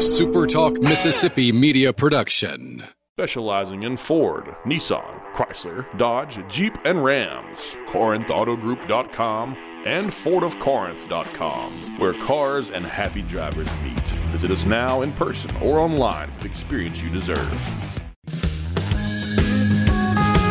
SuperTalk Mississippi media production. Specializing in Ford, Nissan, Chrysler, Dodge, Jeep, and Rams. CorinthAutoGroup.com and FordofCorinth.com, where cars and happy drivers meet. Visit us now in person or online for the experience you deserve.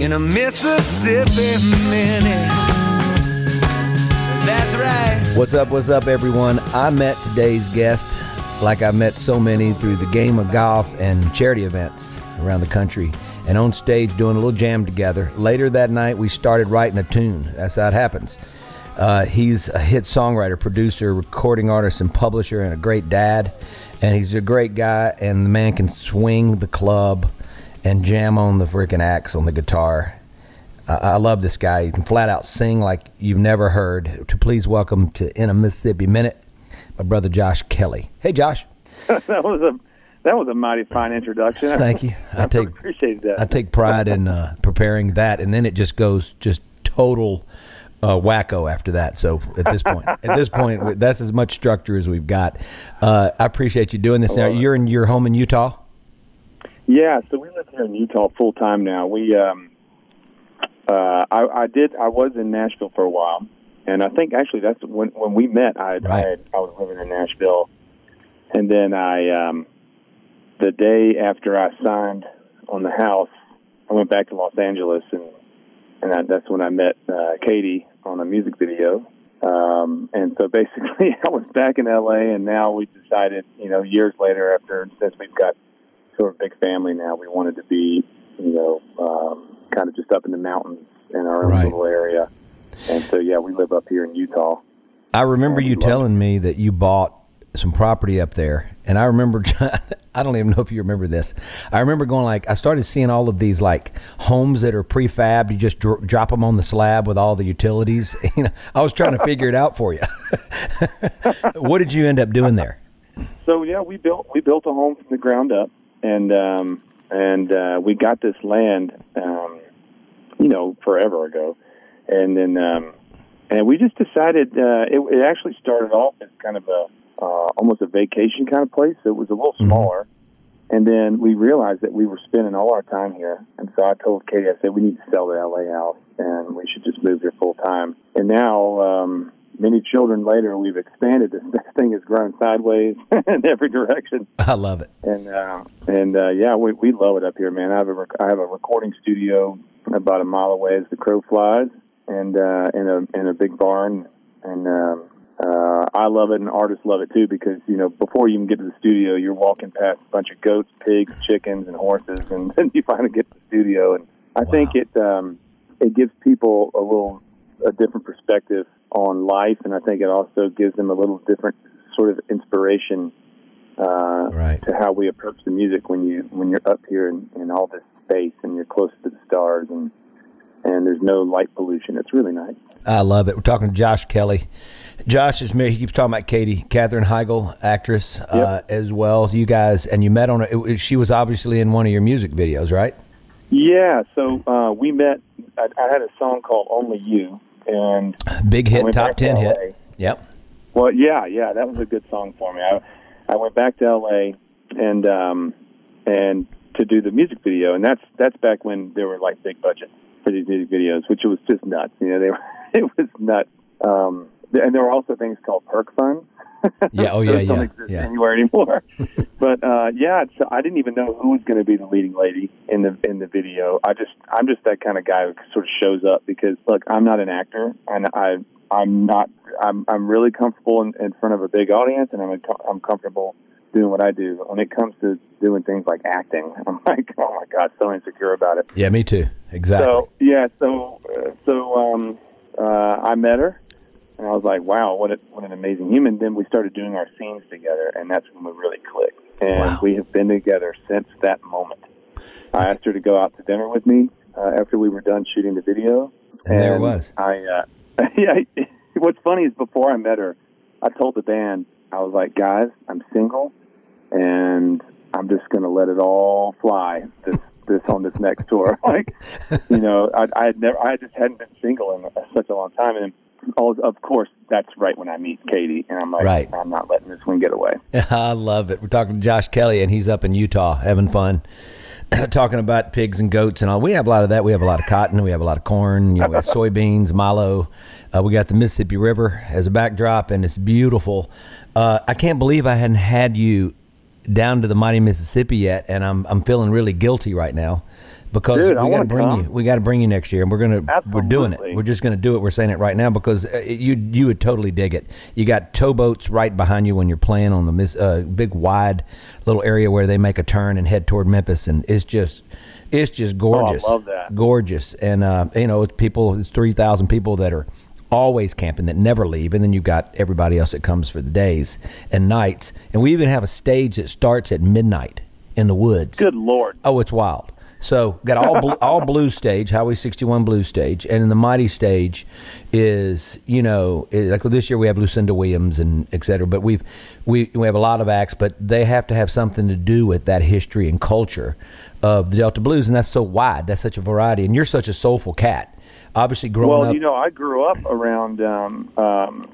in a Mississippi minute. That's right. What's up, what's up, everyone? I met today's guest like I met so many through the game of golf and charity events around the country and on stage doing a little jam together. Later that night, we started writing a tune. That's how it happens. Uh, he's a hit songwriter, producer, recording artist, and publisher, and a great dad. And he's a great guy, and the man can swing the club and jam on the freaking axe on the guitar. I, I love this guy. He can flat out sing like you've never heard. To please welcome to In a Mississippi Minute, my brother Josh Kelley. Hey, Josh. that was a that was a mighty fine introduction. Thank you. I, I take appreciate that. I take pride in uh, preparing that, and then it just goes just total uh, wacko after that. So at this point, at this point, that's as much structure as we've got. Uh, I appreciate you doing this. Now you're in your home in Utah. Yeah, so we live here in Utah full time now. We, um, uh, I, I did, I was in Nashville for a while, and I think actually that's when when we met. I, right. I, had, I was living in Nashville, and then I, um, the day after I signed on the house, I went back to Los Angeles, and and I, that's when I met uh, Katie on a music video. Um, and so basically, I was back in LA, and now we decided, you know, years later, after since we've got sort of big family now. We wanted to be, you know, um, kind of just up in the mountains in our own right. little area. And so, yeah, we live up here in Utah. I remember you telling me that you bought some property up there, and I remember. I don't even know if you remember this. I remember going like I started seeing all of these like homes that are prefab. You just dro- drop them on the slab with all the utilities. you know, I was trying to figure it out for you. what did you end up doing there? So yeah, we built we built a home from the ground up and um, and uh, we got this land, um, you know, forever ago, and then um, and we just decided uh, it, it actually started off as kind of a uh, almost a vacation kind of place. It was a little mm-hmm. smaller. And then we realized that we were spending all our time here. And so I told Katie, I said, we need to sell the LA house and we should just move here full time. And now, um, many children later, we've expanded. This, this thing has grown sideways in every direction. I love it. And uh, and uh, yeah, we we love it up here, man. I have a rec- I have a recording studio about a mile away as the crow flies, and uh, in a in a big barn, and um, uh, I love it, and artists love it too because you know before you even get to the studio, you're walking past a bunch of goats, pigs, chickens, and horses, and then you finally get to the studio, and I wow. think it um, it gives people a little a different perspective on life, and I think it also gives them a little different sort of inspiration uh, right. to how we approach the music when you when you're up here in, in all this space and you're close to the stars and and there's no light pollution. It's really nice. I love it. We're talking to Josh Kelley. Josh is married. He keeps talking about Katie, Katherine Heigl, actress uh, yep. uh, as well. You guys and you met on it. She was obviously in one of your music videos, right? Yeah. So uh, we met. I, I had a song called "Only You," and big hit, top ten hit. Yep. Well, yeah, yeah, that was a good song for me. I I went back to L.A. and um and to do the music video, and that's that's back when there were like big budgets for these music videos, which was just nuts. You know, they were it was nuts. Um, and there were also things called perk funds. Yeah. Oh yeah. Those don't yeah. exist Yeah. anywhere anymore. but uh, yeah, so I didn't even know who was going to be the leading lady in the in the video. I just I'm just that kind of guy who sort of shows up because look, I'm not an actor, and I I'm not I'm I'm really comfortable in, in front of a big audience, and I'm I'm comfortable doing what I do. When it comes to doing things like acting, I'm like, oh my god, so insecure about it. Yeah. Me too. Exactly. So yeah, so uh, so um, uh, I met her, and I was like, wow, what a, what an amazing human. Then we started doing our scenes together, and that's when we really clicked. And Wow. we have been together since that moment. I asked her to go out to dinner with me uh, after we were done shooting the video, And there it was. I uh, yeah. What's funny is before I met her, I told the band I was like, guys, I'm single, and I'm just going to let it all fly this this on this next tour. like, you know, I, I had never, I just hadn't been single in such a long time, and all, of course, that's right when I meet Katie, and I'm like, Right. I'm not letting this one get away. I love it. We're talking to Josh Kelley, and he's up in Utah having fun, talking about pigs and goats and all. We have a lot of that. We have a lot of cotton. We have a lot of corn. You know, we have soybeans, milo. Uh, we got the Mississippi River as a backdrop, and it's beautiful. Uh, I can't believe I hadn't had you down to the mighty Mississippi yet, and I'm I'm feeling really guilty right now because Dude, we got to bring come. you. We got to bring you next year, and we're gonna we're doing it. We're just gonna do it. We're saying it right now because uh, you you would totally dig it. You got towboats right behind you when you're playing on the uh, big wide little area where they make a turn and head toward Memphis, and it's just it's just gorgeous. I love that. Gorgeous, and uh, you know it's people. It's three thousand people that are always camping that never leave and then you've got everybody else that comes for the days and nights and we even have a stage that starts at midnight in the woods Good lord. Oh, it's wild. So got all bl- all blues stage, Highway 61 blue stage, and in the mighty stage is you know is, like this year we have Lucinda Williams and et cetera, but we've we we have a lot of acts, but they have to have something to do with that history and culture of the Delta blues, and that's so wide, that's such a variety, and you're such a soulful cat. Obviously, growing up Well, up, you know, I grew up around um, um,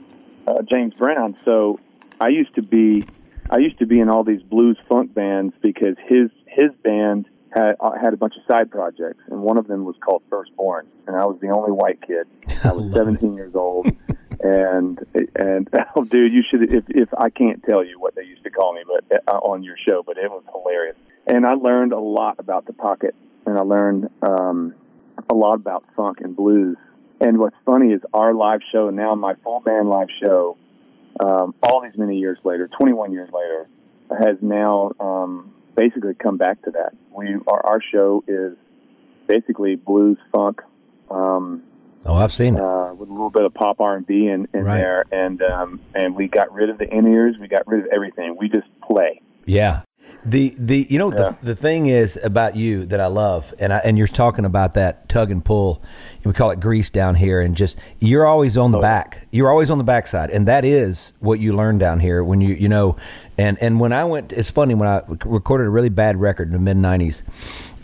uh, James Brown, so I used to be I used to be in all these blues funk bands because his his band had uh, had a bunch of side projects, and one of them was called Firstborn, and I was the only white kid. I was 17 years old, and and oh, dude, you should if if I can't tell you what they used to call me, but uh, on your show, but it was hilarious, and I learned a lot about the pocket, and I learned. Um, a lot about funk and blues. And what's funny is our live show now, my full band live show, um, all these many years later, 21 years later, has now um, basically come back to that. We our, our show is basically blues, funk, um, oh, I've seen it. uh, with a little bit of pop R and B in, in Right. there, and um, and we got rid of the in ears, we got rid of everything. We just play. Yeah. The the you know Yeah. the the thing is about you that I love and I, and you're talking about that tug and pull we call it grease down here and just you're always on the oh, back you're always on the backside and that is what you learn down here when you you know and and when I went it's funny when I recorded a really bad record in the mid 90s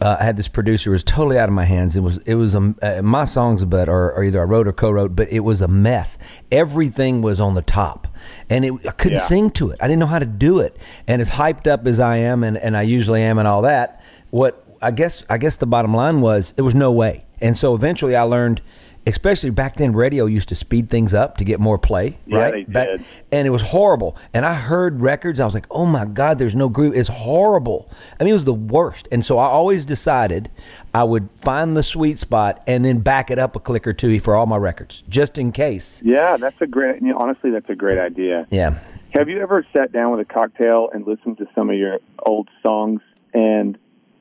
uh, I had this producer was totally out of my hands. It was it was a, uh, my songs, but or, or either I wrote or co-wrote, but it was a mess. Everything was on the top, and it, I couldn't Yeah. sing to it. I didn't know how to do it. And as hyped up as I am, and, and I usually am, and all that, what I guess I guess the bottom line was there was no way. And so eventually I learned. Especially back then, radio used to speed things up to get more play. Yeah, right? they Back- did. and it was horrible. And I heard records, I was like, "Oh my God, there's no groove." It's horrible. I mean, it was the worst. And so I always decided I would find the sweet spot and then back it up a click or two for all my records, just in case. Yeah, that's a great. Honestly, that's a great idea. Yeah, Have you ever sat down with a cocktail and listened to some of your old songs and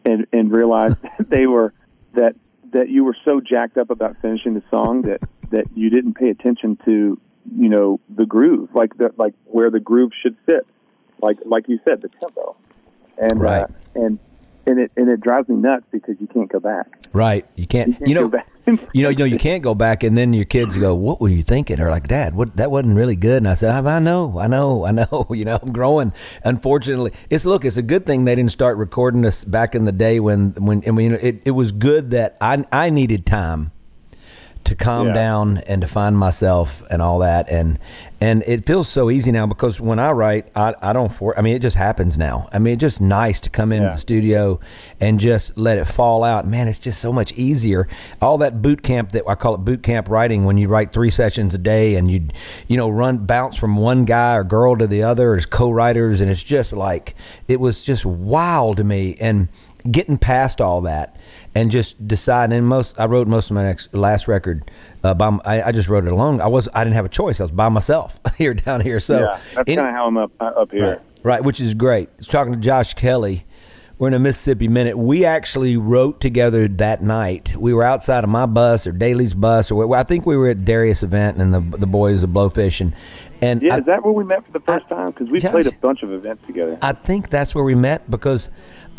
and and realized they were that that you were so jacked up about finishing the song that that you didn't pay attention to you know the groove like the like where the groove should sit like like you said the tempo and Right. uh, and and it and it drives me nuts because you can't go back right. You can't. can't You know. go back. You know, you know, you can't go back, and then your kids go, "What were you thinking?" Or like, "Dad, what that wasn't really good." And I said, "I, I know, I know, I know." You know, I'm growing. Unfortunately, it's look, it's a good thing they didn't start recording us back in the day when when I mean, it, it was good that I I needed time to calm Yeah. down and to find myself and all that. And and it feels so easy now because when I write I, I don't for I mean it just happens now. I mean it's just nice to come into Yeah. the studio and just let it fall out. Man it's just so much easier. All that boot camp that I call it boot camp writing when you write three sessions a day and you you know run bounce from one guy or girl to the other as co-writers and it's just like it was just wild to me. And getting past all that and just deciding and most I wrote most of my next last record uh, by I, I just wrote it alone I was I didn't have a choice I was by myself here down here so yeah, that's kind of how I'm up uh, up here. Right, right, which is great. I was talking to Josh Kelley. We're in a Mississippi Minute. We actually wrote together that night. We were outside of my bus or Daly's bus, or I think we were at Darius' event and the the boys of Blowfish, and and Yeah, I, is that where we met for the first time? Because we played a bunch of events together. I think that's where we met because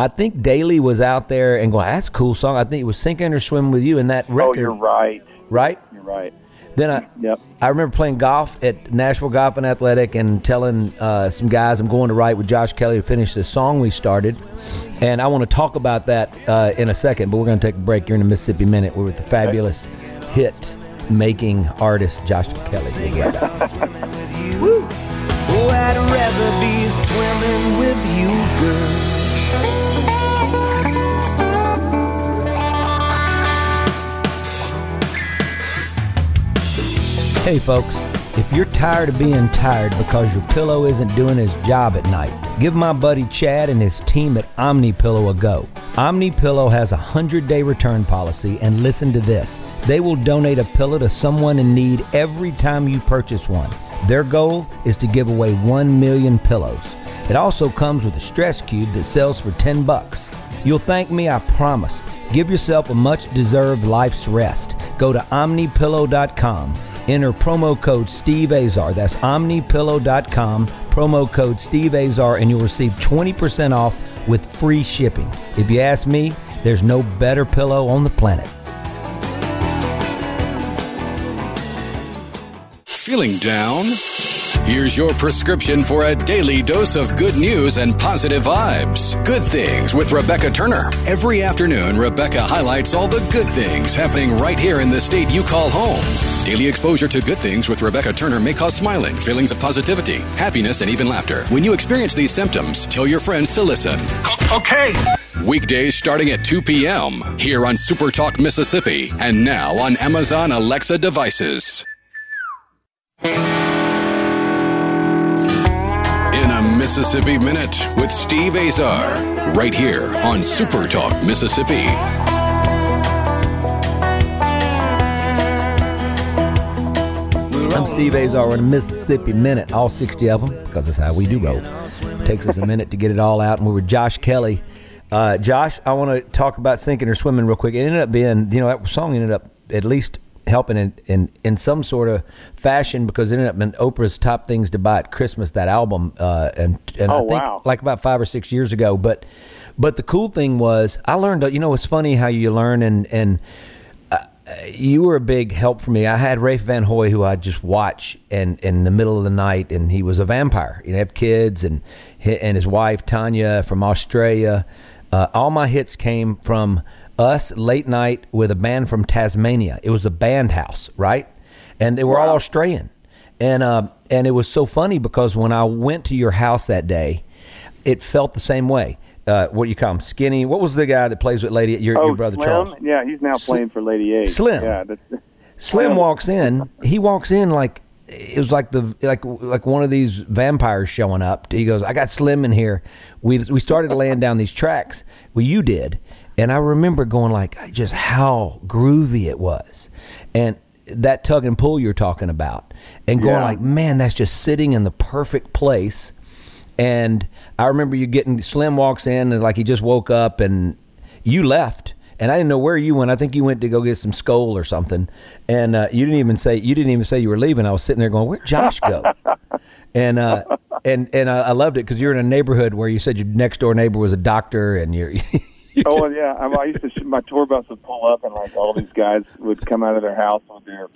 I think Daly was out there and going, "That's a cool song." I think it was "Sinking or Swim with You" in that record. oh, you're right. right? You're right. Then I, Yep. I remember playing golf at Nashville Golf and Athletic and telling uh, some guys I'm going to write with Josh Kelley to finish the song we started. And I want to talk about that uh, in a second, but we're going to take a break. You're in the Mississippi Minute. We're with the fabulous hit making artist Josh Kelley. Oh, I'd rather be swimming with you, girl. Hey, folks, if you're tired of being tired because your pillow isn't doing his job at night, give my buddy Chad and his team at Omni Pillow a go. Omni Pillow has a 100 day return policy, and listen to this they will donate a pillow to someone in need every time you purchase one. Their goal is to give away 1 million pillows. It also comes with a stress cube that sells for 10 bucks. You'll thank me, I promise. Give yourself a much deserved life's rest. Go to omnipillow.com. Enter promo code Steve Azar. That's omnipillow.com. Promo code Steve Azar, and you'll receive 20% off with free shipping. If you ask me, there's no better pillow on the planet. Feeling down? Here's your prescription for a daily dose of good news and positive vibes. Good Things with Rebecca Turner. Every afternoon, Rebecca highlights all the good things happening right here in the state you call home. Daily exposure to good things with Rebecca Turner may cause smiling, feelings of positivity, happiness, and even laughter. When you experience these symptoms, tell your friends to listen. Okay. Weekdays starting at 2 p.m. here on Super Talk Mississippi and now on Amazon Alexa devices. In a Mississippi Minute with Steve Azar, right here on Super Talk Mississippi. I'm Steve Azar. In a Mississippi Minute, all 60 of them, because that's how we do roll. Takes us a minute to get it all out, and we're with Josh Kelley. Uh, Josh, I want to talk about sinking or swimming real quick. It ended up being, you know, that song ended up at least helping in, in, in some sort of fashion because it ended up in Oprah's top things to buy at Christmas, that album. Uh, and and I Oh, think wow. like about five or six years ago. But but the cool thing was, I learned, you know, it's funny how you learn and, and you were a big help for me. I had Rafe Van Hoy, who I just watch, and in the middle of the night, and he was a vampire. You know, have kids, and and his wife Tanya from Australia. Uh, all my hits came from us late night with a band from Tasmania. It was a band house, right? And they were all Australian, and uh, and it was so funny because when I went to your house that day, it felt the same way. Uh, what do you call him, skinny? What was the guy that plays with Lady? Your, oh, your brother Slim? Charles? Yeah, he's now playing for Lady A. Slim. Yeah, Slim. walks in. He walks in like it was like the like like one of these vampires showing up. He goes, "I got Slim in here." We we started laying down these tracks. Well, you did, and I remember going like, just how groovy it was, and that tug and pull you're talking about, and going Yeah. like, man, that's just sitting in the perfect place. And I remember you getting Slim walks in and like he just woke up and you left and I didn't know where you went. I think you went to go get some skull or something, and uh, you didn't even say you didn't even say you were leaving. I was sitting there going, "Where'd Josh go?" and uh, and and I, I loved it because you're in a neighborhood where you said your next door neighbor was a doctor, and you're. you're Oh just- yeah, I, I used to. My tour bus would pull up, and like all these guys would come out of their house with their,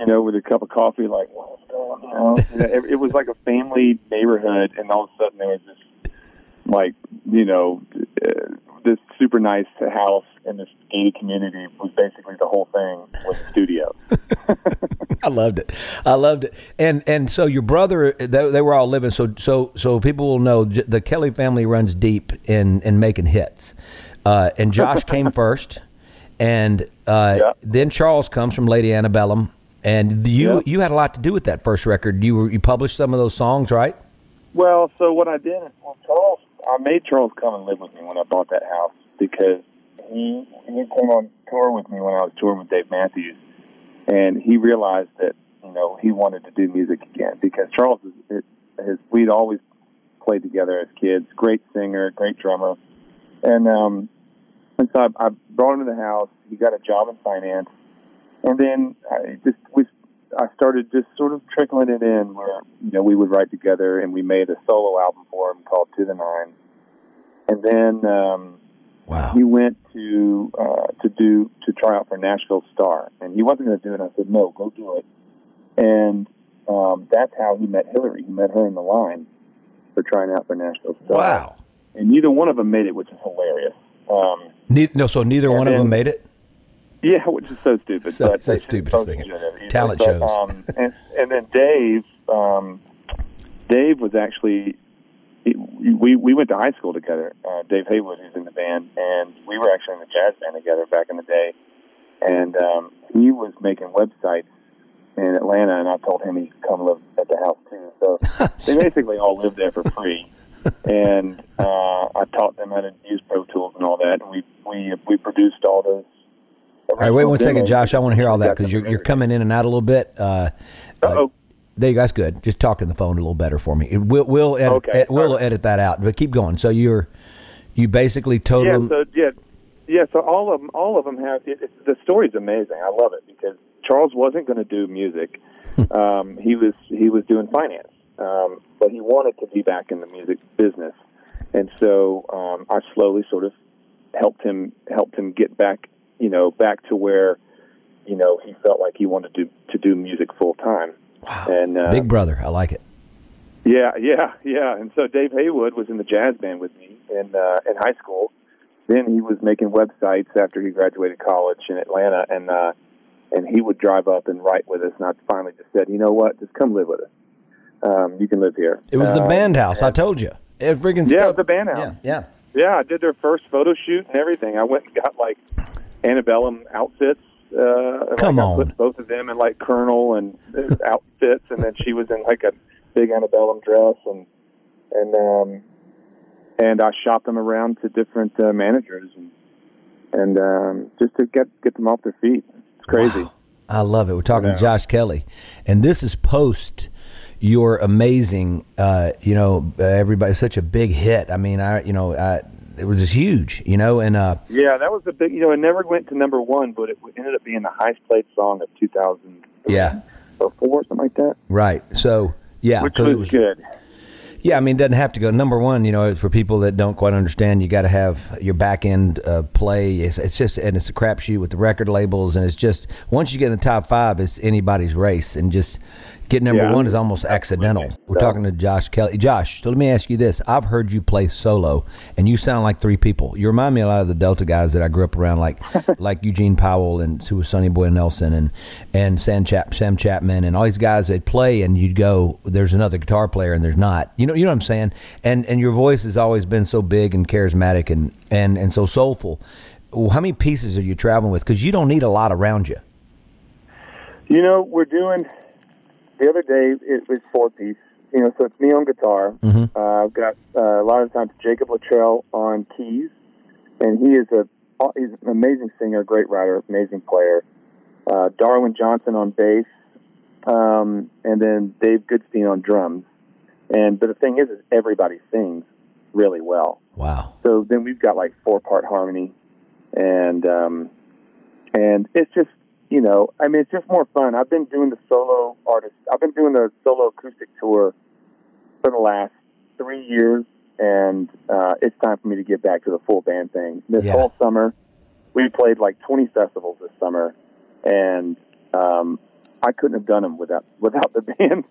you know, with a cup of coffee. Like, what's going on? You know, it, it was like a family neighborhood, and all of a sudden there was this, like, you know, uh, this super nice house in this gated community was basically the whole thing was a studio. I loved it. I loved it. And and so your brother, they, they were all living. So so so people will know the Kelley family runs deep in in making hits. Uh, and Josh came first, and uh, Yeah. then Charles comes from Lady Antebellum. And you Yeah. you had a lot to do with that first record. You were, you published some of those songs, right? Well, so what I did is, well, Charles, I made Charles come and live with me when I bought that house because he he came on tour with me when I was touring with Dave Matthews, and he realized that you know he wanted to do music again because Charles is his we'd always played together as kids. Great singer, great drummer, and um, and so I, I brought him to the house. He got a job in finance, and then I just we I started just sort of trickling it in where you know we would write together, and we made a solo album for him called To the Nine, and then um, Wow. he went to uh, to do to try out for Nashville Star, and he wasn't going to do it. I said, "No, go do it." And um, that's how he met Hillary. He met her in the line for trying out for Nashville Star. Wow. And neither one of them made it, which is hilarious. Um, Ne- no, so neither one of them made it. Yeah, which is so stupid. So- but so they stupid both thing. it. Talent But, shows. Um, and, and then Dave, um, Dave was actually we we went to high school together. Uh, Dave Haywood, who's in the band, and we were actually in the jazz band together back in the day. And um, he was making websites in Atlanta, and I told him he could come live at the house too. So they basically all lived there for free. And uh, I taught them how to use Pro Tools and all that. And we we we produced all those. All right, wait one second. Josh. I want to hear all that because you're you're coming in and out a little bit. Uh, Uh-oh. There you guys, good. Just talking the phone a little better for me. We'll we'll edit, Okay, ed- we'll all right. edit that out. But keep going. So you're you basically told Yeah, so yeah, yeah. So all of them, all of them have. It, it, the story's amazing. I love it because Charles wasn't going to do music. um, he was he was doing finance, um, but he wanted to be back in the music business, and so um, I slowly sort of helped him helped him get back, you know, back to where, you know, he felt like he wanted to to do music full time. wow, And uh, big brother. I like it. yeah, yeah, yeah. And so Dave Haywood was in the jazz band with me in uh, in high school. Then he was making websites after he graduated college in Atlanta, and uh, and he would drive up and write with us. And I finally just said, you know what, just come live with us. Um, you can live here. It was the Um, band house. I told you. It freaking Yeah, stuff. the band house. Yeah, Yeah, Yeah, I did their first photo shoot and everything. I went and got like antebellum outfits. Uh, Come like, I on. put both of them in like Colonel and uh, outfits, and then she was in like a big antebellum dress, and and um, and I shopped them around to different uh, managers, and and um, just to get get them off their feet. It's crazy. Wow. I love it. We're talking Yeah. to Josh Kelley, and this is post your amazing. Uh, you know, everybody such a big hit. I mean, I you know, I, it was just huge. You know, and uh, Yeah, that was a big. You know, it never went to number one, but it ended up being the highest played song of 2000 Yeah. or four, something like that. right. So yeah, which it was, good. Yeah, I mean, it doesn't have to go. Number one, you know, for people that don't quite understand, you got to have your back end uh, play. It's, it's just, and it's a crapshoot with the record labels, and it's just once you get in the top five, it's anybody's race, and just get number Yeah. one is almost accidental. We're talking to Josh Kelley. Josh, so let me ask you this: I've heard you play solo, and you sound like three people. You remind me a lot of the Delta guys that I grew up around, like like Eugene Powell and who was Sonny Boy Nelson and and Sam Chap Sam Chatmon and all these guys. They'd play, and you'd go, "There's another guitar player," and there's not. You know, you know what I'm saying? And and your voice has always been so big and charismatic and and and so soulful. Well, How many pieces are you traveling with? Because you don't need a lot around you. You know, we're doing the other day. It was four piece. You know, so it's me on guitar. Mhm. Uh, I've got uh, a lot of times Jacob Luttrell on keys, and he is a he's an amazing singer, great writer, amazing player. Uh, Darwin Johnson on bass, um, and then Dave Goodstein on drums. And but the thing is, is everybody sings really well. Wow. So then we've got like four part harmony, and um, and it's just you know I mean it's just more fun. I've been doing the solo artist. I've been doing the solo acoustic tour for the last three years, and uh, it's time for me to get back to the full band thing. This Yeah. whole summer, we played like 20 festivals this summer, and um, I couldn't have done them without without the band.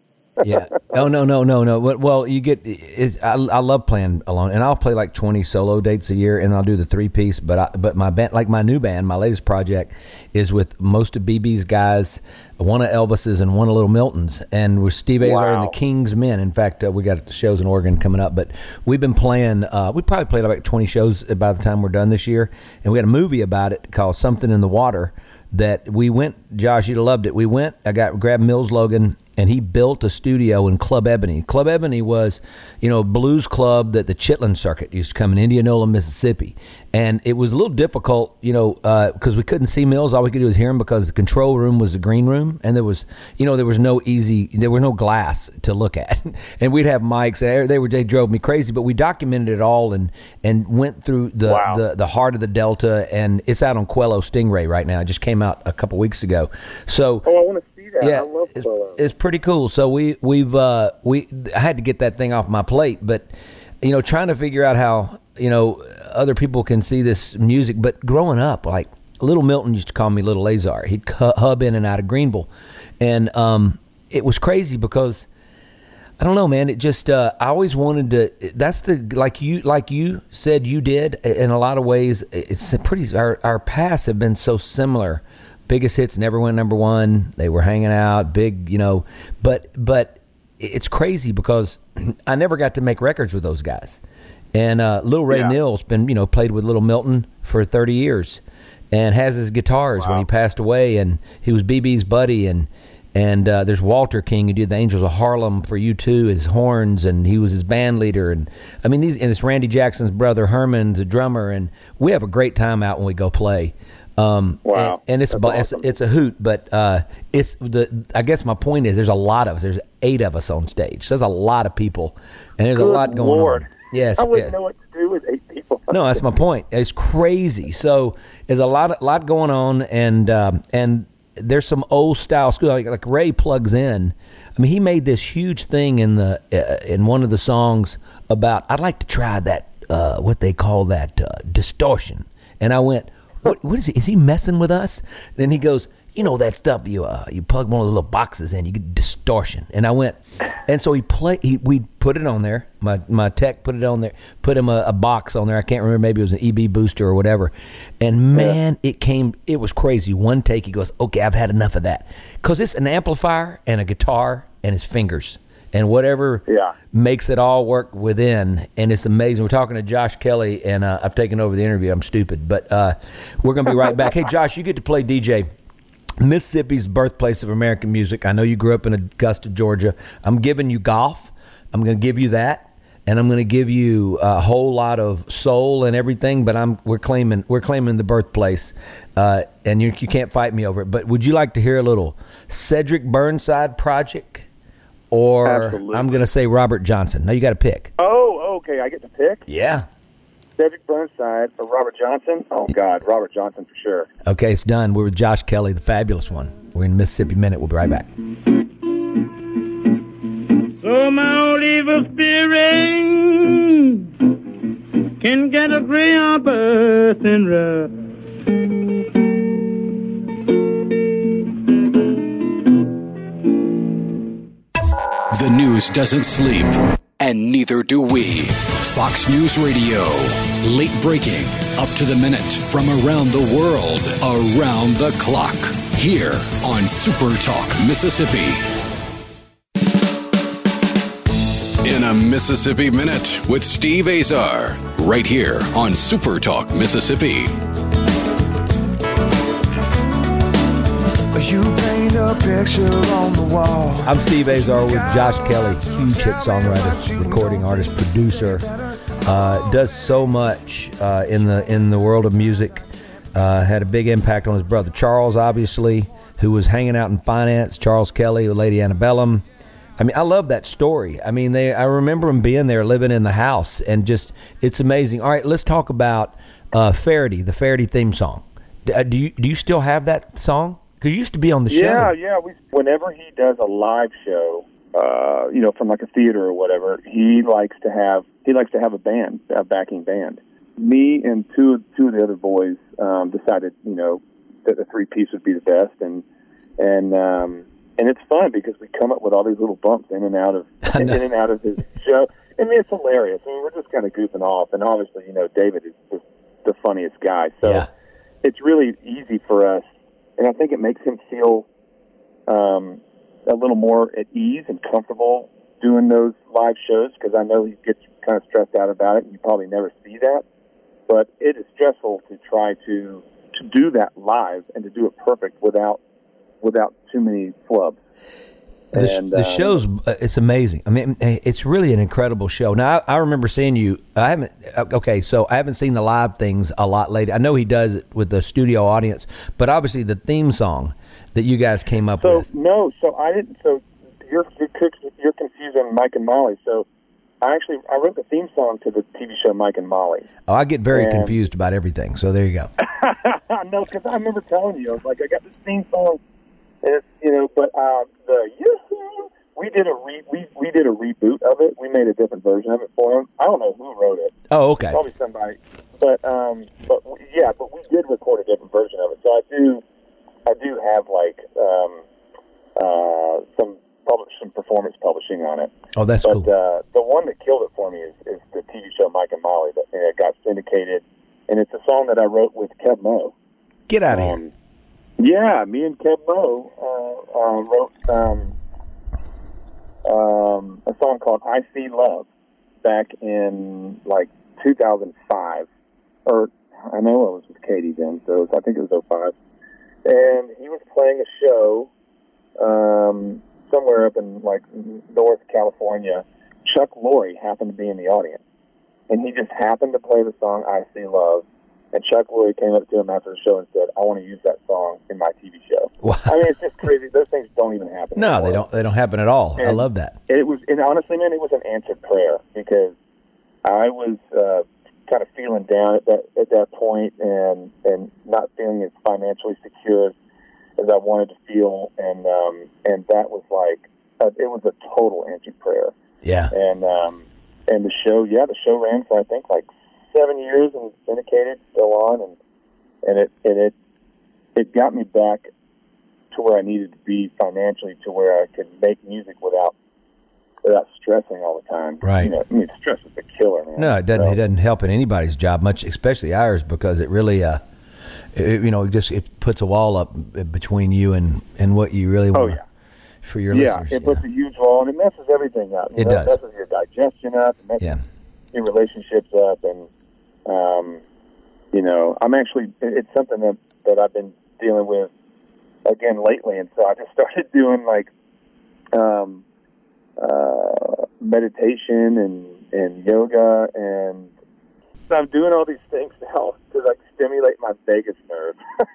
Yeah. Oh no, no, no, no. But well, you get. It, I, I love playing alone, and I'll play like twenty solo dates a year, and I'll do the three piece. But I, but my band, like my new band, my latest project, is with most of BB's guys, one of Elvis's and one of Little Milton's, and with Steve Azar Wow. and the King's Men. In fact, uh, we got shows in Oregon coming up, but we've been playing. Uh, we probably played about twenty shows by the time we're done this year, and we had a movie about it called Something in the Water. That we went, Josh, you'd have loved it. We went. I got grabbed Mills Logan and he built a studio in Club Ebony. Club Ebony was, you know, a blues club that the Chitlin Circuit used to come in Indianola, Mississippi, and it was a little difficult, you know, uh, because we couldn't see Mills. All we could do was hear him because the control room was the green room, and there was, you know, there was no easy, there was no glass to look at, and we'd have mics. And they were they drove me crazy, but we documented it all and and went through the Wow. the, the heart of the Delta, and it's out on Qello Stingray right now. It just came out a couple weeks ago, so Oh, I want to that. yeah, I love it's, it's pretty cool. So we we've uh, we I had to get that thing off my plate, but you know, trying to figure out how you know other people can see this music. But growing up, like Little Milton used to call me Little Lazar. He'd hub in and out of Greenville, and um, it was crazy because. I don't know, man. It just uh, I always wanted to. That's the like you like you said you did in a lot of ways. It's pretty. Our our paths have been so similar. Biggest hits never went number one. They were hanging out, big, you know. But but it's crazy because I never got to make records with those guys. And uh, Little Ray Yeah. Nill's been you know played with Little Milton for thirty years, and has his guitars when he passed away, and he was BB's buddy and. And uh, there's Walter King who did the Angels of Harlem for U2, his horns, and he was his band leader. And I mean, these and it's Randy Jackson's brother Herman's a drummer, and we have a great time out when we go play. Um, Wow. And, and it's a, bu- it's, it's a hoot, but uh, it's the. I guess my point is, there's a lot of us. There's eight of us on stage. So there's a lot of people, and there's a lot going Lord. on. Yes, I wouldn't yeah. know what to do with eight people. No, that's my point. It's crazy. So there's a lot, lot going on, and um, and there's some old style school. Like, like Ray plugs in. I mean, he made this huge thing in the uh, in one of the songs about. I'd like to try that. Uh, what they call that uh, distortion. And I went, what, what is he? Is he messing with us? Then he goes, you know that stuff you uh, you plug one of the little boxes in, you get distortion. And I went, and so he play he we put it on there. My my tech put it on there, put him a, a box on there. I can't remember, maybe it was an EB booster or whatever. And man, it came, it was crazy. One take, he goes, okay, I've had enough of that, because it's an amplifier and a guitar and his fingers and whatever Yeah. makes it all work within. And it's amazing. We're talking to josh kelley and uh, i've taken over the interview. I'm stupid but uh, we're going to be right back. Hey josh you get to play dj mississippi's birthplace of american music. I know you grew up in augusta georgia. I'm giving you golf. I'm going to give you that and i'm going to give you a whole lot of soul and everything but i'm we're claiming we're claiming the birthplace uh, and you, you can't fight me over it. But would you like to hear a little cedric burnside project or Absolutely. I'm going to say Robert Johnson. Now you got to pick. Oh, okay. I get to pick Yeah. Cedric Burnside or Robert Johnson. Oh God, Robert Johnson for sure. Okay, it's done. We're with Josh Kelley, the fabulous one. We're in Mississippi Minute. We'll be right back. So my old evil spirit can get a gray on birth and rough. The news doesn't sleep, and neither do we. Fox News Radio. Late breaking, up to the minute, from around the world, around the clock. Here on Super Talk, Mississippi. In a Mississippi Minute with Steve Azar, right here on Super Talk, Mississippi. You I'm Steve Azar with Josh Kelley, huge hit songwriter, recording artist, producer. Uh, does so much uh, in the in the world of music. Uh, had a big impact on his brother Charles, obviously, who was hanging out in finance. Charles Kelley with Lady Antebellum. I mean, I love that story. I mean, they. I remember him being there, living in the house, and just it's amazing. All right, let's talk about uh, Feherty, the Feherty theme song. Uh, Do you do you still have that song? Because you used to be on the show. Yeah, yeah. We, whenever he does a live show, uh, you know, from like a theater or whatever, he likes to have he likes to have a band, a backing band. Me and two two of the other boys um, decided, you know, that the three piece would be the best, and and um, and it's fun because we come up with all these little bumps in and out of in and out of his show. I mean, it's hilarious. I mean, we're just kind of goofing off, and obviously, you know, David is just the funniest guy. So Yeah. it's really easy for us, and I think it makes him feel um, a little more at ease and comfortable doing those live shows because I know he gets kind of stressed out about it, and you probably never see that. But it is stressful to try to to do that live and to do it perfect without without too many flubs. The, And, the um, show's uh, it's amazing. I mean, eh, it's really an incredible show. Now, I, I remember seeing you. I haven't. uh, Okay, so I haven't seen the live things a lot lately. I know he does it with the studio audience, but obviously the theme song that you guys came up So with. no, so I didn't. So you're you're, you're confusing Mike and Molly. So I actually I wrote the theme song to the TV show Mike and Molly. Oh, I get very and- confused about everything. So there you go. no, because I remember telling you, I was like, I got this theme song, and it's you know, but uh, the yoo-hoo, we did a re we we did a reboot of it. We made a different version of it for him. I don't know who wrote it. Oh, okay. Probably somebody. But um, but yeah, but we did record a different version of it. So I do, I do have like um, uh, some publish some performance publishing on it. Oh, that's But cool. uh, the one that killed it for me is, is the TV show Mike and Molly that uh, got syndicated, and it's a song that I wrote with Keb' Mo'. Get out of here. Yeah, me and Keb' Mo' uh, uh, wrote um, um, a song called "I See Love" back in like 2005, or I know I was with Katie then, so was- I think it was 05. And he was playing a show um, somewhere up in like North California. Chuck Lorre happened to be in the audience, and he just happened to play the song "I See Love." And Chuck Lorre came up to him after the show and said, "I want to use that song in my TV show." Wow. I mean, it's just crazy. Those things don't even happen. No, they don't. They don't happen at all. I love that. It was, and honestly, man, it was an answered prayer because I was uh, kind of feeling down at that at that point, and and not feeling as financially secure as, as I wanted to feel, and um, and that was like uh, it was a total answered prayer, Yeah. and um, and the show, yeah, the show ran for I think like seven years and syndicated, still on, and and it and it it got me back to where I needed to be financially, to where I could make music without without stressing all the time. Right. You know, I mean, stress is a killer, man. No, it doesn't. So- It doesn't help in anybody's job much, especially ours, because it really, uh, it, you know, it just it puts a wall up between you and and what you really Oh want yeah. for your Yeah, listeners. it puts a huge wall and it messes everything up. You It know, does. It messes your digestion up. It messes yeah. your relationships up, and um, you know, I'm actually it's something that that I've been dealing with again lately, and so I just started doing like um, uh, meditation and and yoga, and so I'm doing all these things now to like stimulate my vagus nerve.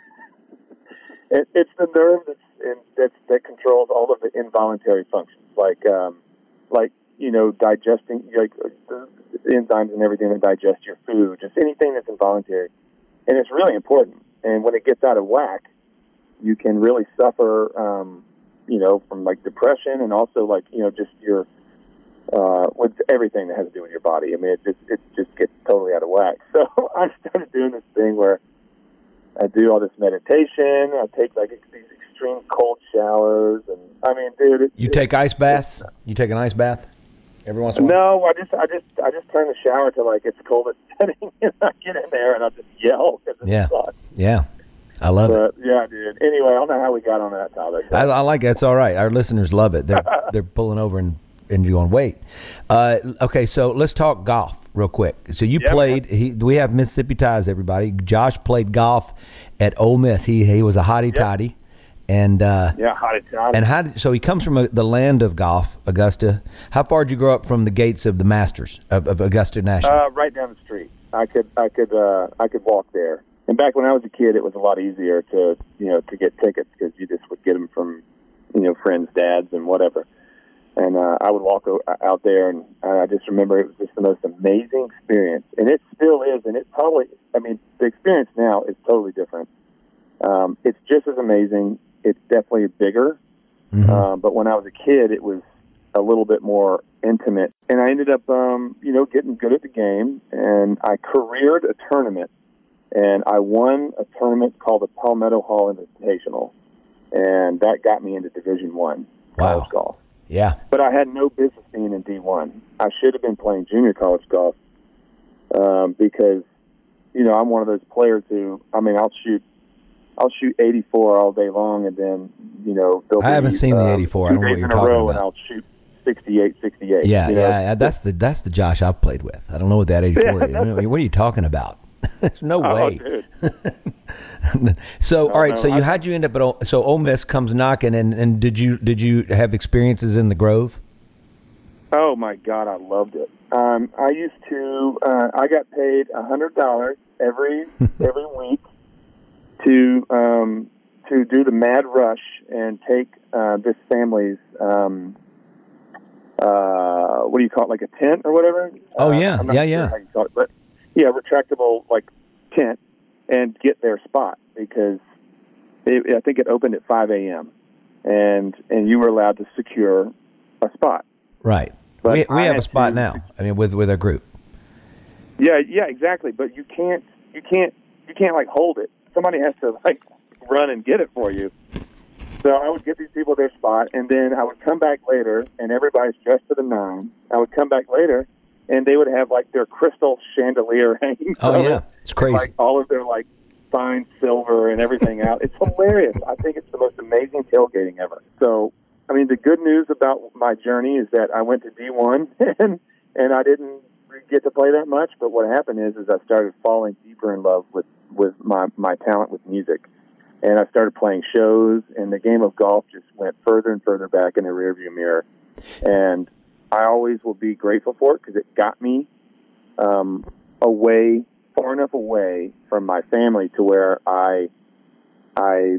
it, it's the nerve that's in, that's that controls all of the involuntary functions, like um, like you know digesting like the enzymes and everything that digest your food, just anything that's involuntary, and it's really important. And when it gets out of whack, you can really suffer, um, you know, from like depression and also like you know just your uh, with everything that has to do with your body. I mean, it just it just gets totally out of whack. So I started doing this thing where I do all this meditation. I take like these extreme cold showers, and I mean, dude, it, You it- take ice baths. You take an ice bath every once in a while. No, I just I just I just turn the shower to like it's cold it's setting, and I get in there and I just yell because Yeah. hot. Yeah, I love it. But yeah, dude. Anyway, I don't know how we got on that topic. I, I like it. It's all right. Our listeners love it. They're they're pulling over and and you're going wait. Uh, okay, so let's talk golf real quick. So you Yeah, played. He, we have Mississippi ties. Everybody. Josh played golf at Ole Miss. He he was a hottie toddy, and uh, yeah, hot. and how? Did, so he comes from uh the land of golf, Augusta. How far did you grow up from the gates of the Masters of, of Augusta National? Uh, right down the street. I could I could uh, I could walk there. And back when I was a kid, it was a lot easier to you know to get tickets because you just would get them from you know friends' dads and whatever. And uh, I would walk o- out there, and I just remember it was just the most amazing experience, and it still is. And it probably, I mean, the experience now is totally different. Um, it's just as amazing. It's definitely bigger, Mhm. um, but when I was a kid, it was a little bit more intimate. And I ended up, um, you know, getting good at the game, and I careered a tournament, and I won a tournament called the Palmetto Hall Invitational. and that got me into Division One Wow. college golf. Yeah. But I had no business being in D one. I should have been playing junior college golf um, because you know I'm one of those players who I mean I'll shoot I'll shoot 84 all day long, and then you know I haven't be, seen the um, 84. I don't know what you're talking about. and I'll shoot 68, 68. Yeah, you know? yeah, yeah. That's the that's the Josh I've played with. I don't know what that 84 Yeah, is. What are you talking about? There's no Oh, way. So, all right. so you how'd you end up at Ole, so Ole Miss comes knocking, and, and did you did you have experiences in the Grove? Oh my God, I loved it. Um, I used to. Uh, I got paid a hundred dollars every every week to um, to do the Mad Rush and take uh, this family's. Um, uh, what do you call it? Like a tent or whatever? Oh, Uh, yeah. Yeah, sure yeah. How you call it, but yeah, retractable like tent and get their spot because it, I think it opened at 5 a.m. and and you were allowed to secure a spot. Right. But we we have a spot to- now. I mean, with with our group. Yeah, yeah, exactly. But you can't, you can't, you can't like hold it. Somebody has to like run and get it for you. So I would get these people their spot, and then I would come back later, and everybody's dressed to the nine. I would come back later, and they would have like their crystal chandelier hanging. Oh, yeah. It's crazy. Like all of their like fine silver and everything out. It's hilarious. I think it's the most amazing tailgating ever. So, I mean, the good news about my journey is that I went to D1 and and I didn't get to play that much. But what happened is, is I started falling deeper in love with with my my talent with music, and I started playing shows, and the game of golf just went further and further back in the rearview mirror, and I always will be grateful for it because it got me um, away far enough away from my family to where I I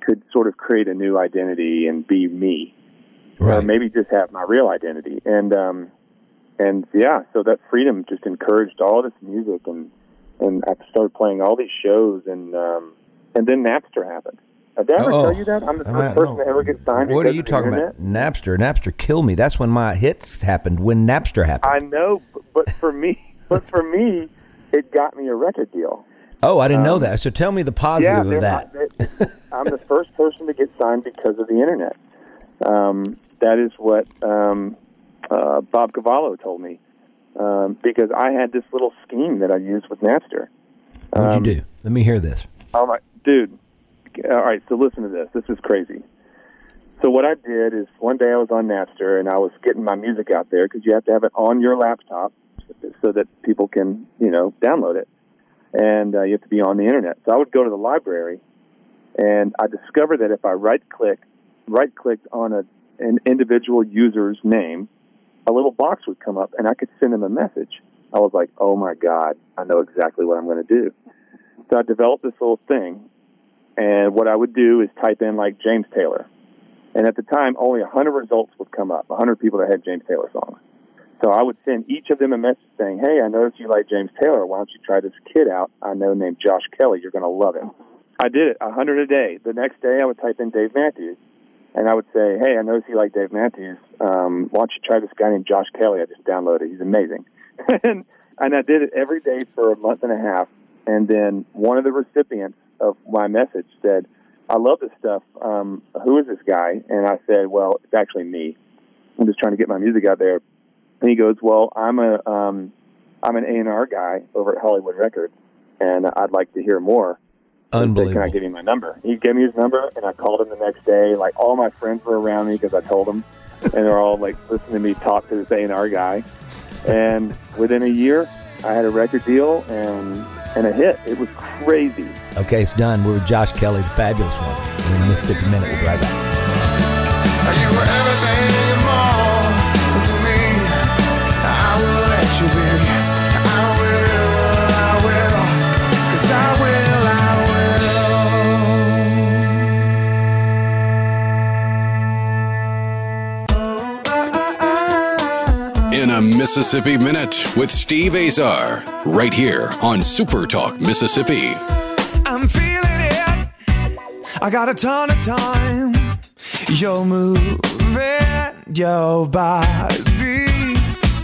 could sort of create a new identity and be me, or maybe just have my real identity. And um, and yeah, so that freedom just encouraged all this music, and and I started playing all these shows, and um, and then Napster happened. Did I ever Oh. tell you that? I'm the first person know. to ever get signed. What are you talking about? Napster. Napster killed me. That's when my hits happened. When Napster happened. I know, but- for me, but for me, it got me a record deal. oh, I didn't know um, that. So tell me the positive yeah, of that. not- I'm the first person to get signed because of the internet. Um, that is what um, uh, Bob Cavallo told me. Um, because I had this little scheme that I used with Napster. What'd um, you do? Let me hear this. Oh my, dude. All right, so listen to this. This is crazy. So what I did is one day I was on Napster and I was getting my music out there because you have to have it on your laptop so that people can, you know, download it, and uh, you have to be on the internet. So I would go to the library, and I discovered that if I right click, right clicked on a an individual user's name, a little box would come up and I could send them a message. I was like, oh my God, I know exactly what I'm going to do. So I developed this little thing, and what I would do is type in like James Taylor. And at the time, only 100 results would come up, 100 people that had James Taylor songs. So I would send each of them a message saying, hey, I noticed you like James Taylor. Why don't you try this kid out I know named Josh Kelley? You're going to love him. I did it, 100 a day. The next day, I would type in Dave Matthews. And I would say, hey, I noticed you like Dave Matthews. Um, why don't you try this guy named Josh Kelley? I just downloaded. He's amazing. and, and I did it every day for a month and a half. And then one of the recipients of my message said, I love this stuff. Um, who is this guy? And I said, well, it's actually me. I'm just trying to get my music out there. And he goes, well, I'm a, um, I'm an A&R guy over at Hollywood Records, and I'd like to hear more. He said, Can I Unbelievable. give you my number? He gave me his number, and I called him the next day. Like all my friends were around me because I told them, and they're all like listening to me talk to this A and R guy. And within a year, I had a record deal and and a hit. It was crazy. Okay, it's done. We're with Josh Kelley, the fabulous one. In the Mississippi Minute. We'll be right back. Mississippi Minute with Steve Azar, right here on Super Talk Mississippi. I'm feeling it. I got a ton of time. You're moving your body.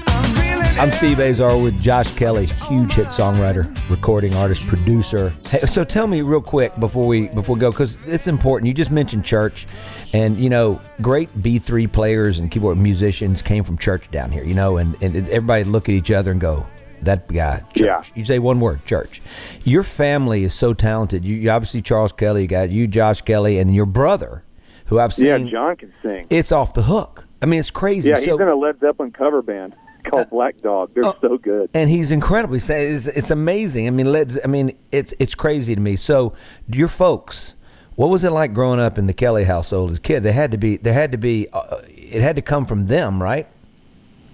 I'm feeling I'm Steve Azar with Josh Kelley, huge hit songwriter, recording artist, producer. Hey, so tell me real quick before we before we go because it's important. You just mentioned church, and you know, great B3 players and keyboard musicians came from church down here. You know, and and everybody look at each other and go, that guy, church. Yeah. You say one word, church. Your family is so talented. You, you obviously Charles Kelley, you got you, Josh Kelley, and your brother, who I've seen. Yeah, John can sing. It's off the hook. I mean, it's crazy. Yeah, he's So- in a Led Zeppelin cover band called Black Dog. They're oh, so good. and he's incredibly sa- it's, it's amazing. I mean, let's. I mean, it's it's crazy to me. So, your folks, what was it like growing up in the Kelley household as a kid? They had to be. There had to be. Uh, it had to come from them, right?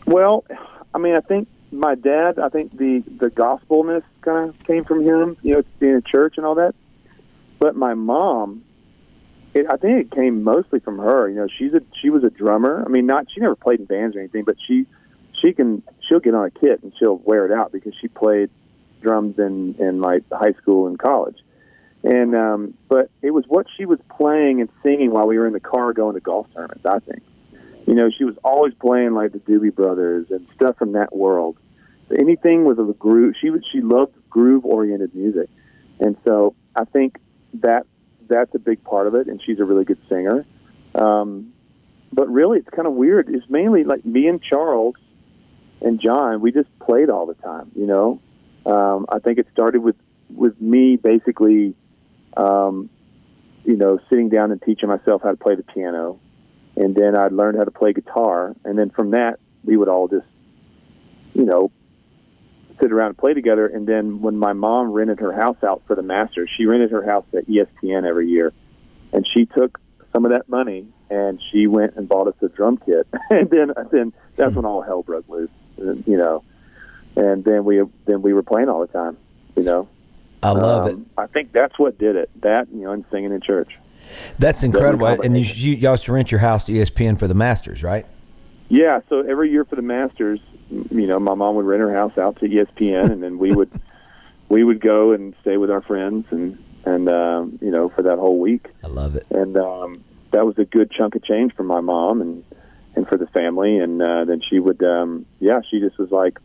Well, I mean, I think my dad. I think the the gospelness kind of came from him. You know, being in church and all that. But my mom, it, I think it came mostly from her. You know, she's a she was a drummer. I mean, not she never played in bands or anything, but she she can she'll get on a kit and she'll wear it out because she played drums in in like high school and college. And um, but it was what she was playing and singing while we were in the car going to golf tournaments. I think. You know, she was always playing like the Doobie Brothers and stuff from that world. Anything with a groove, she was she loved groove oriented music, and so I think that that's a big part of it. And she's a really good singer. Um, but really, it's kind of weird. It's mainly like me and Charles and John. We just played all the time. You know, um, I think it started with with me basically, um, you know, sitting down and teaching myself how to play the piano. And then I'd learned how to play guitar, and then from that we would all just, you know, sit around and play together. And then when my mom rented her house out for the Masters, she rented her house at E ESPN every year, and she took some of that money and she went and bought us a drum kit, and then then that's when all hell broke loose, you know, and then we then we were playing all the time, you know. I love it. Um, I think that's what did it. That you know, and singing in church. That's incredible. And you, you y'all to rent your house to ESPN for the Masters, right? Yeah, so every year for the Masters, you know, my mom would rent her house out to ESPN, and then we would we would go and stay with our friends, and and um, you know, for that whole week, I love it. and um, that was a good chunk of change for my mom and and for the family, and uh, then she would, um, yeah, she just was like,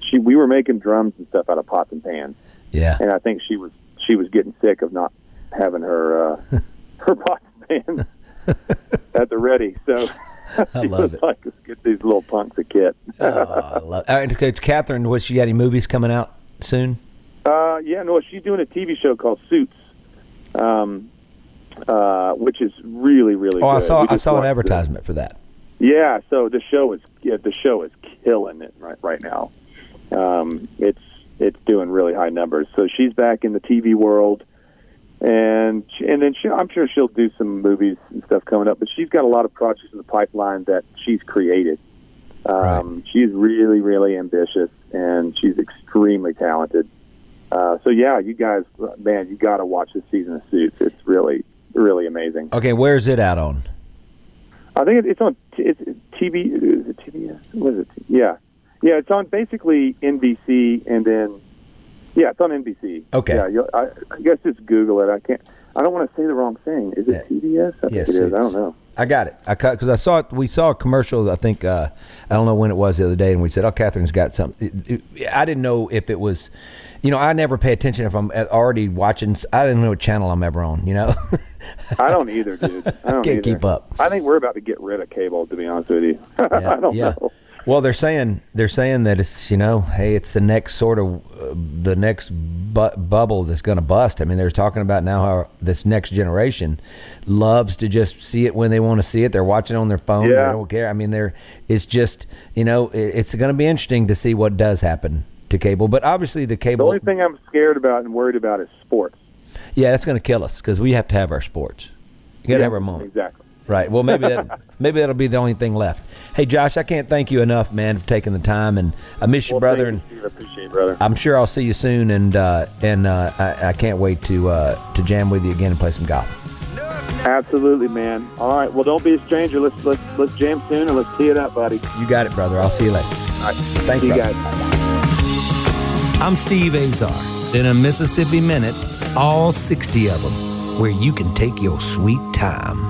she we were making drums and stuff out of pots and pans, Yeah. and I think she was she was getting sick of not having her uh, her pots and pans at the ready, so. I she love was it. like, let's get these little punks a kit. Oh, I love. And, okay, Katherine, was she got any movies coming out soon? Uh, yeah, no, she's doing a TV show called Suits, um, uh, which is really, really. Oh, I saw I saw an watched it. advertisement for that. Yeah, so the show is yeah, the show is killing it right right now. Um, it's it's doing really high numbers. So she's back in the TV world, and she, and then she, I'm sure she'll do some movies and stuff coming up. But she's got a lot of projects in the pipeline that she's created. Um, She's really really ambitious, and she's extremely talented. Uh, so yeah, you guys, man, you got to watch this season of Suits. It's really really amazing. Okay, where's it out on? I think it's on t- it's TV. Is it TBS? What is it? Yeah, yeah. It's on basically NBC, and then yeah, it's on NBC. Okay. Yeah, you'll, I, I guess just Google it. I can't. I don't want to say the wrong thing. Is it Yeah. TBS? I think Yes, it is. I don't know. I got it. I cut because I saw it. We saw a commercial. I think uh, I don't know when it was the other day, and we said, "Oh, Katherine's got something." I didn't know if it was, you know, I never pay attention if I'm already watching. I didn't know what channel I'm ever on. You know, I don't either, dude. I don't Can't either. keep up. I think we're about to get rid of cable. To be honest with you, I don't yeah. know. Well, they're saying they're saying that it's you know, hey, it's the next sort of uh, the next bu- bubble that's going to bust. I mean, they're talking about now how this next generation loves to just see it when they want to see it. They're watching on their phones. They don't care. I mean, they're it's just you know, it, it's going to be interesting to see what does happen to cable. But obviously, the cable. The only thing I'm scared about and worried about is sports. yeah, that's going to kill us because we have to have our sports. You got to Yeah, have our moment. Exactly. Right. Well, maybe that maybe that'll be the only thing left. Hey, Josh, I can't thank you enough, man, for taking the time, and I miss you, brother, and thank you, Steve. I appreciate it, brother. I'm sure I'll see you soon, and uh, and uh, I, I can't wait to uh, to jam with you again and play some golf. Absolutely, man. All right. Well, don't be a stranger. Let's let's let's jam soon and let's tee it up, buddy. You got it, brother. I'll see you later. All right. Thank See you, you brother. guys. I'm Steve Azar. In a Mississippi Minute, all 60 of them, where you can take your sweet time.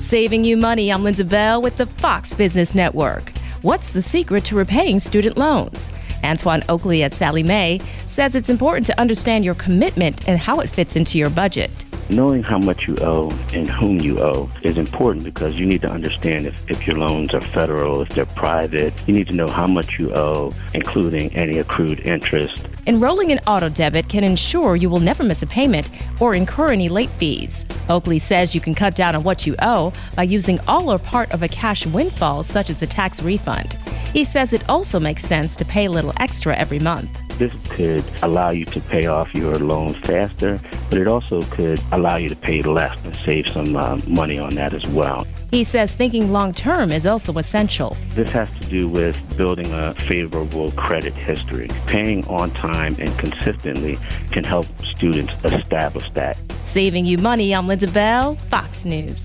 Saving you money. I'm Linda Bell with the Fox Business Network. What's the secret to repaying student loans? Antoine Oakley at Sallie Mae says it's important to understand your commitment and how it fits into your budget. Knowing how much you owe and whom you owe is important because you need to understand if, if your loans are federal, if they're private. You need to know how much you owe, including any accrued interest. Enrolling in auto debit can ensure you will never miss a payment or incur any late fees. Oakley says you can cut down on what you owe by using all or part of a cash windfall, such as a tax refund. He says it also makes sense to pay a little extra every month. This could allow you to pay off your loans faster, but it also could allow you to pay less and save some uh, money on that as well. He says thinking long term is also essential. This has to do with building a favorable credit history. Paying on time and consistently can help students establish that. Saving you money, I'm Linda Bell, Fox News.